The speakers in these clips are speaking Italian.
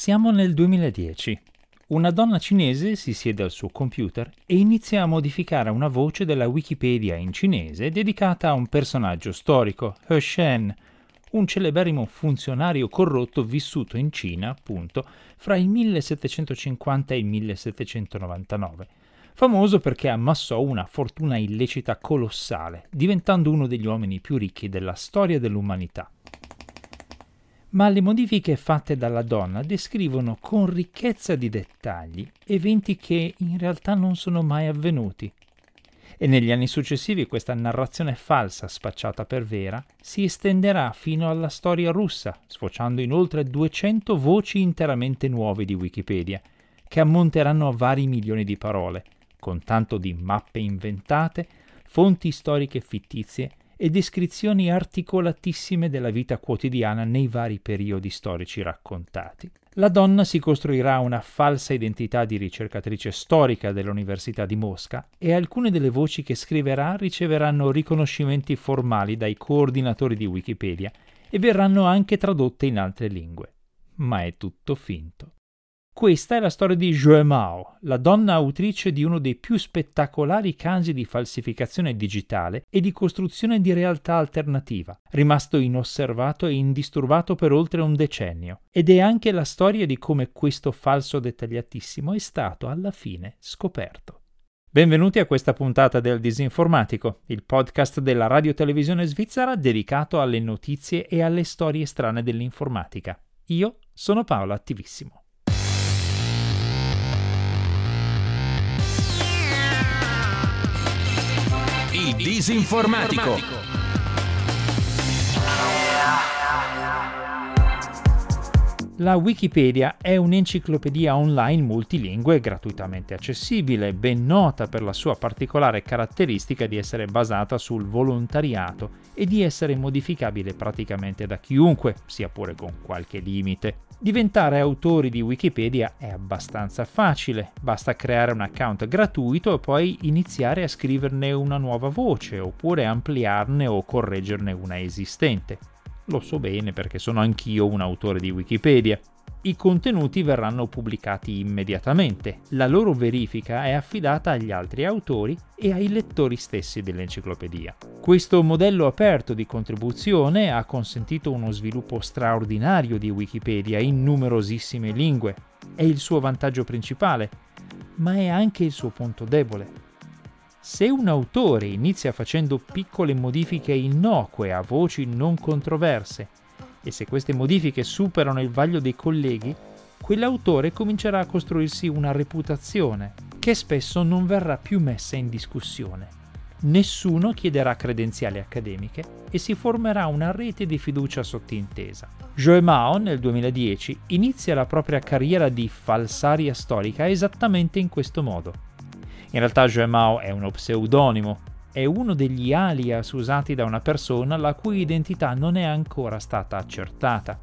Siamo nel 2010. Una donna cinese si siede al suo computer e inizia a modificare una voce della Wikipedia in cinese dedicata a un personaggio storico, He Shen, un celeberrimo funzionario corrotto vissuto in Cina, appunto, fra il 1750 e il 1799, famoso perché ammassò una fortuna illecita colossale, diventando uno degli uomini più ricchi della storia dell'umanità ma le modifiche fatte dalla donna descrivono con ricchezza di dettagli eventi che in realtà non sono mai avvenuti. E negli anni successivi questa narrazione falsa spacciata per vera si estenderà fino alla storia russa, sfociando in oltre 200 voci interamente nuove di Wikipedia, che ammonteranno a vari milioni di parole, con tanto di mappe inventate, fonti storiche fittizie e descrizioni articolatissime della vita quotidiana nei vari periodi storici raccontati. La donna si costruirà una falsa identità di ricercatrice storica dell'Università di Mosca e alcune delle voci che scriverà riceveranno riconoscimenti formali dai coordinatori di Wikipedia e verranno anche tradotte in altre lingue. Ma è tutto finto. Questa è la storia di Joe Mao, la donna autrice di uno dei più spettacolari casi di falsificazione digitale e di costruzione di realtà alternativa, rimasto inosservato e indisturbato per oltre un decennio. Ed è anche la storia di come questo falso dettagliatissimo è stato alla fine scoperto. Benvenuti a questa puntata del Disinformatico, il podcast della radio televisione svizzera dedicato alle notizie e alle storie strane dell'informatica. Io sono Paolo Attivissimo. Disinformatico. La Wikipedia è un'enciclopedia online multilingue gratuitamente accessibile, ben nota per la sua particolare caratteristica di essere basata sul volontariato e di essere modificabile praticamente da chiunque, sia pure con qualche limite. Diventare autori di Wikipedia è abbastanza facile, basta creare un account gratuito e poi iniziare a scriverne una nuova voce oppure ampliarne o correggerne una esistente. Lo so bene perché sono anch'io un autore di Wikipedia. I contenuti verranno pubblicati immediatamente, la loro verifica è affidata agli altri autori e ai lettori stessi dell'enciclopedia. Questo modello aperto di contribuzione ha consentito uno sviluppo straordinario di Wikipedia in numerosissime lingue. È il suo vantaggio principale, ma è anche il suo punto debole. Se un autore inizia facendo piccole modifiche innocue a voci non controverse e se queste modifiche superano il vaglio dei colleghi, quell'autore comincerà a costruirsi una reputazione che spesso non verrà più messa in discussione. Nessuno chiederà credenziali accademiche e si formerà una rete di fiducia sottintesa. Joe Mao nel 2010 inizia la propria carriera di falsaria storica esattamente in questo modo. In realtà Joe Mao è uno pseudonimo, è uno degli alias usati da una persona la cui identità non è ancora stata accertata.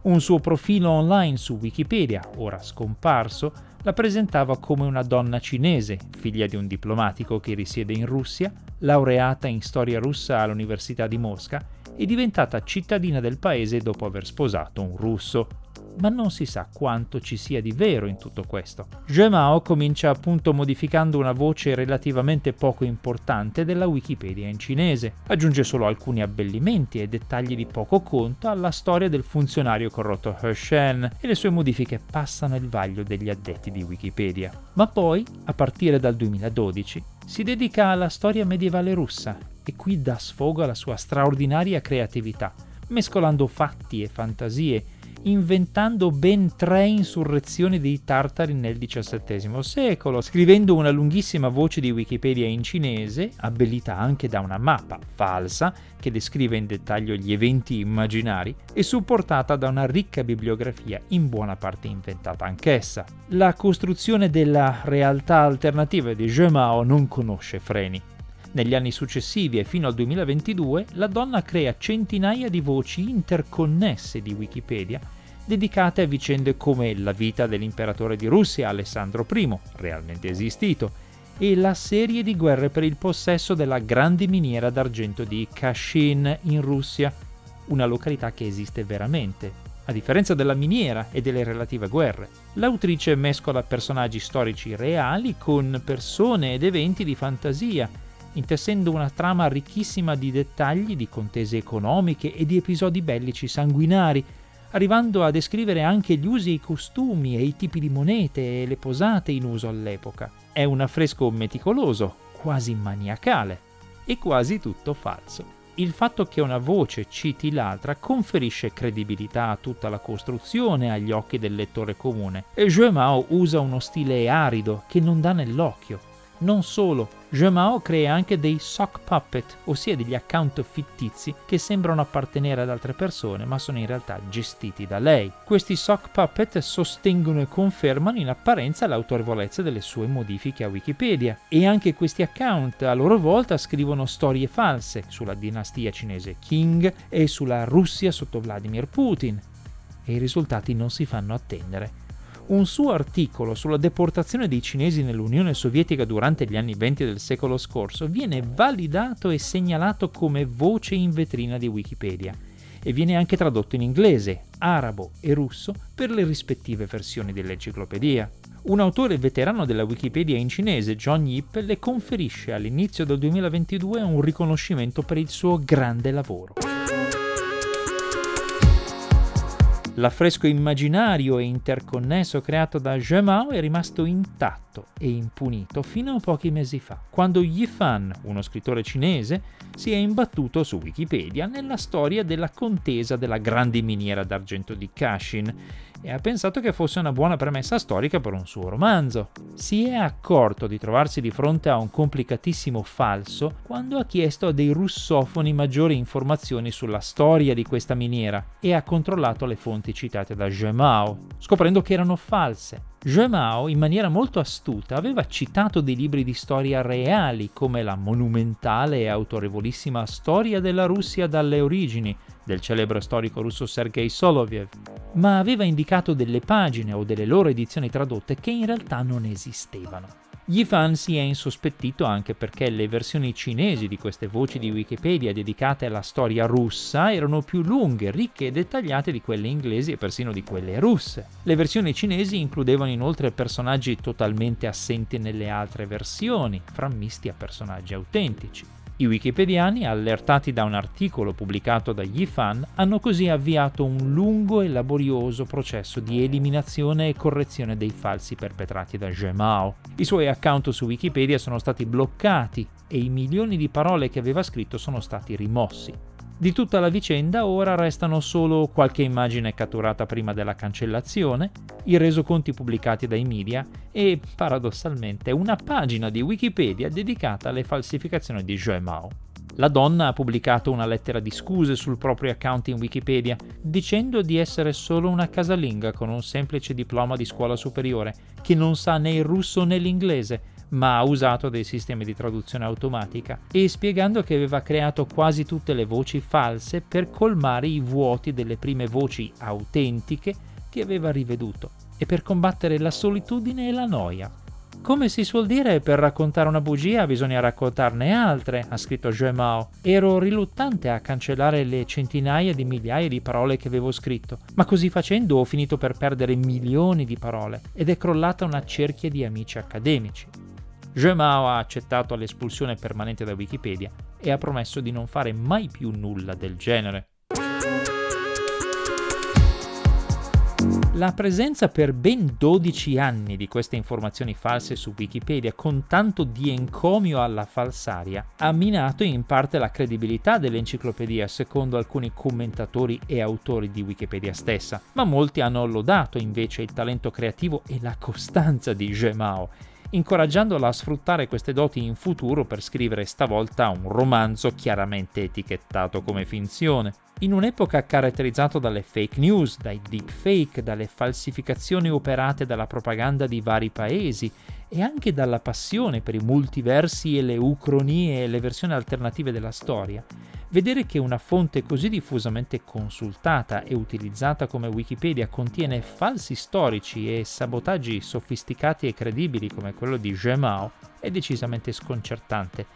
Un suo profilo online su Wikipedia, ora scomparso, la presentava come una donna cinese, figlia di un diplomatico che risiede in Russia, laureata in storia russa all'Università di Mosca e diventata cittadina del paese dopo aver sposato un russo ma non si sa quanto ci sia di vero in tutto questo. Zhe Mao comincia appunto modificando una voce relativamente poco importante della Wikipedia in cinese, aggiunge solo alcuni abbellimenti e dettagli di poco conto alla storia del funzionario corrotto He Shen e le sue modifiche passano il vaglio degli addetti di Wikipedia. Ma poi, a partire dal 2012, si dedica alla storia medievale russa e qui dà sfogo alla sua straordinaria creatività, mescolando fatti e fantasie inventando ben tre insurrezioni dei tartari nel XVII secolo, scrivendo una lunghissima voce di Wikipedia in cinese, abbellita anche da una mappa falsa che descrive in dettaglio gli eventi immaginari e supportata da una ricca bibliografia in buona parte inventata anch'essa. La costruzione della realtà alternativa di Je Mao non conosce freni. Negli anni successivi e fino al 2022 la donna crea centinaia di voci interconnesse di Wikipedia dedicate a vicende come la vita dell'imperatore di Russia Alessandro I, realmente esistito, e la serie di guerre per il possesso della grande miniera d'argento di Kashin in Russia, una località che esiste veramente, a differenza della miniera e delle relative guerre. L'autrice mescola personaggi storici reali con persone ed eventi di fantasia, intessendo una trama ricchissima di dettagli, di contese economiche e di episodi bellici sanguinari, arrivando a descrivere anche gli usi e i costumi e i tipi di monete e le posate in uso all'epoca. È un affresco meticoloso, quasi maniacale, e quasi tutto falso. Il fatto che una voce citi l'altra conferisce credibilità a tutta la costruzione agli occhi del lettore comune e Mao usa uno stile arido che non dà nell'occhio, non solo, Mao crea anche dei sock puppet, ossia degli account fittizi che sembrano appartenere ad altre persone ma sono in realtà gestiti da lei. Questi sock puppet sostengono e confermano in apparenza l'autorevolezza delle sue modifiche a Wikipedia. E anche questi account a loro volta scrivono storie false sulla dinastia cinese Qing e sulla Russia sotto Vladimir Putin. E i risultati non si fanno attendere un suo articolo sulla deportazione dei cinesi nell'Unione Sovietica durante gli anni 20 del secolo scorso viene validato e segnalato come voce in vetrina di Wikipedia e viene anche tradotto in inglese, arabo e russo per le rispettive versioni dell'enciclopedia. Un autore veterano della Wikipedia in cinese, John Yip, le conferisce all'inizio del 2022 un riconoscimento per il suo grande lavoro. L'affresco immaginario e interconnesso creato da Mao è rimasto intatto e impunito fino a pochi mesi fa, quando Yifan, uno scrittore cinese, si è imbattuto su Wikipedia nella storia della contesa della grande miniera d'argento di Kashin e ha pensato che fosse una buona premessa storica per un suo romanzo. Si è accorto di trovarsi di fronte a un complicatissimo falso quando ha chiesto a dei russofoni maggiori informazioni sulla storia di questa miniera e ha controllato le fonti citate da Gemao, scoprendo che erano false. Gemao, in maniera molto astuta, aveva citato dei libri di storia reali, come la monumentale e autorevolissima Storia della Russia dalle origini, del celebre storico russo Sergei Soloviev, ma aveva indicato delle pagine o delle loro edizioni tradotte che in realtà non esistevano. Gli fan si è insospettito anche perché le versioni cinesi di queste voci di Wikipedia dedicate alla storia russa erano più lunghe, ricche e dettagliate di quelle inglesi e persino di quelle russe. Le versioni cinesi includevano inoltre personaggi totalmente assenti nelle altre versioni, frammisti a personaggi autentici. I wikipediani, allertati da un articolo pubblicato da Yifan, hanno così avviato un lungo e laborioso processo di eliminazione e correzione dei falsi perpetrati da Gemao. I suoi account su Wikipedia sono stati bloccati e i milioni di parole che aveva scritto sono stati rimossi. Di tutta la vicenda ora restano solo qualche immagine catturata prima della cancellazione, i resoconti pubblicati dai media e, paradossalmente, una pagina di Wikipedia dedicata alle falsificazioni di Zhe Mao. La donna ha pubblicato una lettera di scuse sul proprio account in Wikipedia, dicendo di essere solo una casalinga con un semplice diploma di scuola superiore, che non sa né il russo né l'inglese, ma ha usato dei sistemi di traduzione automatica e spiegando che aveva creato quasi tutte le voci false per colmare i vuoti delle prime voci autentiche che aveva riveduto e per combattere la solitudine e la noia. Come si suol dire, per raccontare una bugia bisogna raccontarne altre, ha scritto Joe Mao. Ero riluttante a cancellare le centinaia di migliaia di parole che avevo scritto, ma così facendo ho finito per perdere milioni di parole ed è crollata una cerchia di amici accademici. Mao ha accettato l'espulsione permanente da Wikipedia e ha promesso di non fare mai più nulla del genere. La presenza per ben 12 anni di queste informazioni false su Wikipedia con tanto di encomio alla falsaria ha minato in parte la credibilità dell'enciclopedia secondo alcuni commentatori e autori di Wikipedia stessa, ma molti hanno lodato invece il talento creativo e la costanza di Gemao incoraggiandola a sfruttare queste doti in futuro per scrivere stavolta un romanzo chiaramente etichettato come finzione. In un'epoca caratterizzata dalle fake news, dai deepfake, dalle falsificazioni operate dalla propaganda di vari paesi e anche dalla passione per i multiversi e le ucronie e le versioni alternative della storia, vedere che una fonte così diffusamente consultata e utilizzata come Wikipedia contiene falsi storici e sabotaggi sofisticati e credibili come quello di Gemao è decisamente sconcertante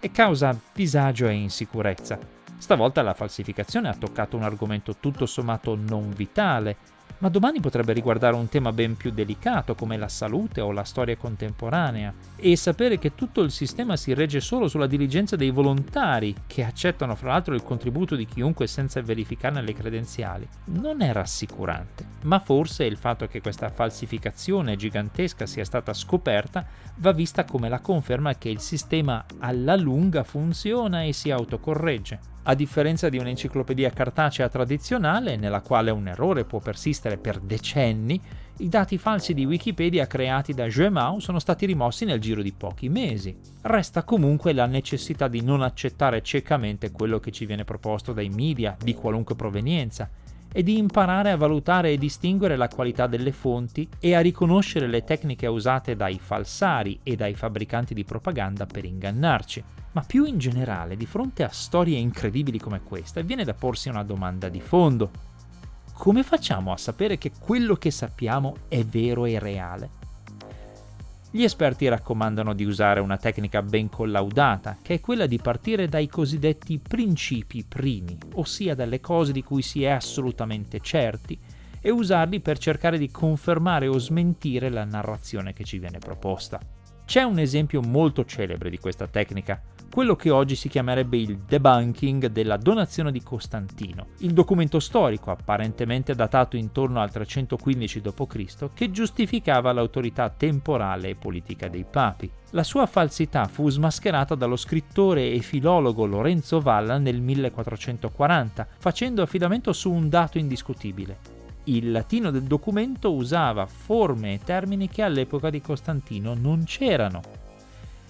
e causa disagio e insicurezza. Stavolta la falsificazione ha toccato un argomento tutto sommato non vitale, ma domani potrebbe riguardare un tema ben più delicato come la salute o la storia contemporanea. E sapere che tutto il sistema si regge solo sulla diligenza dei volontari, che accettano fra l'altro il contributo di chiunque senza verificarne le credenziali, non è rassicurante. Ma forse il fatto che questa falsificazione gigantesca sia stata scoperta va vista come la conferma che il sistema alla lunga funziona e si autocorregge. A differenza di un'enciclopedia cartacea tradizionale, nella quale un errore può persistere per decenni, i dati falsi di Wikipedia creati da Juemao sono stati rimossi nel giro di pochi mesi. Resta comunque la necessità di non accettare ciecamente quello che ci viene proposto dai media di qualunque provenienza e di imparare a valutare e distinguere la qualità delle fonti e a riconoscere le tecniche usate dai falsari e dai fabbricanti di propaganda per ingannarci. Ma più in generale, di fronte a storie incredibili come questa, viene da porsi una domanda di fondo. Come facciamo a sapere che quello che sappiamo è vero e reale? Gli esperti raccomandano di usare una tecnica ben collaudata, che è quella di partire dai cosiddetti principi primi, ossia dalle cose di cui si è assolutamente certi, e usarli per cercare di confermare o smentire la narrazione che ci viene proposta. C'è un esempio molto celebre di questa tecnica, quello che oggi si chiamerebbe il debunking della donazione di Costantino, il documento storico apparentemente datato intorno al 315 d.C. che giustificava l'autorità temporale e politica dei papi. La sua falsità fu smascherata dallo scrittore e filologo Lorenzo Valla nel 1440, facendo affidamento su un dato indiscutibile. Il latino del documento usava forme e termini che all'epoca di Costantino non c'erano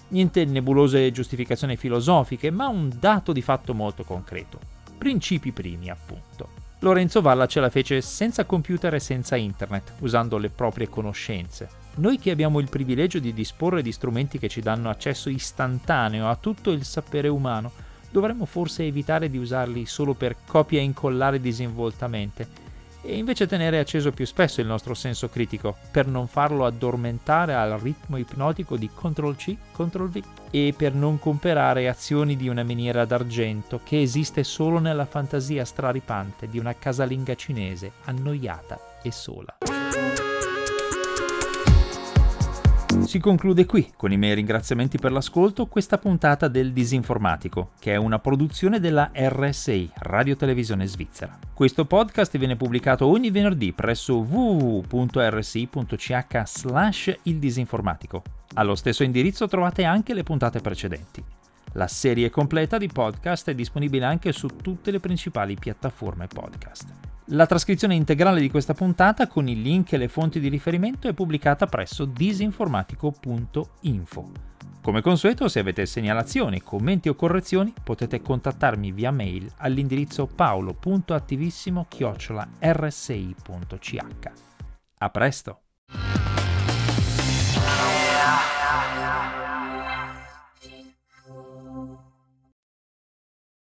Niente nebulose giustificazioni filosofiche, ma un dato di fatto molto concreto. Principi primi, appunto. Lorenzo Valla ce la fece senza computer e senza internet, usando le proprie conoscenze. Noi che abbiamo il privilegio di disporre di strumenti che ci danno accesso istantaneo a tutto il sapere umano, dovremmo forse evitare di usarli solo per copia e incollare disinvoltamente e invece tenere acceso più spesso il nostro senso critico per non farlo addormentare al ritmo ipnotico di Ctrl-C, Ctrl-V e per non comprare azioni di una miniera d'argento che esiste solo nella fantasia straripante di una casalinga cinese annoiata e sola. Si conclude qui, con i miei ringraziamenti per l'ascolto, questa puntata del Disinformatico, che è una produzione della RSI, Radio Televisione Svizzera. Questo podcast viene pubblicato ogni venerdì presso www.rsi.ch slash il disinformatico. Allo stesso indirizzo trovate anche le puntate precedenti. La serie completa di podcast è disponibile anche su tutte le principali piattaforme podcast. La trascrizione integrale di questa puntata con i link e le fonti di riferimento è pubblicata presso disinformatico.info. Come consueto, se avete segnalazioni, commenti o correzioni, potete contattarmi via mail all'indirizzo paolo.attivissimo-rsi.ch. A presto!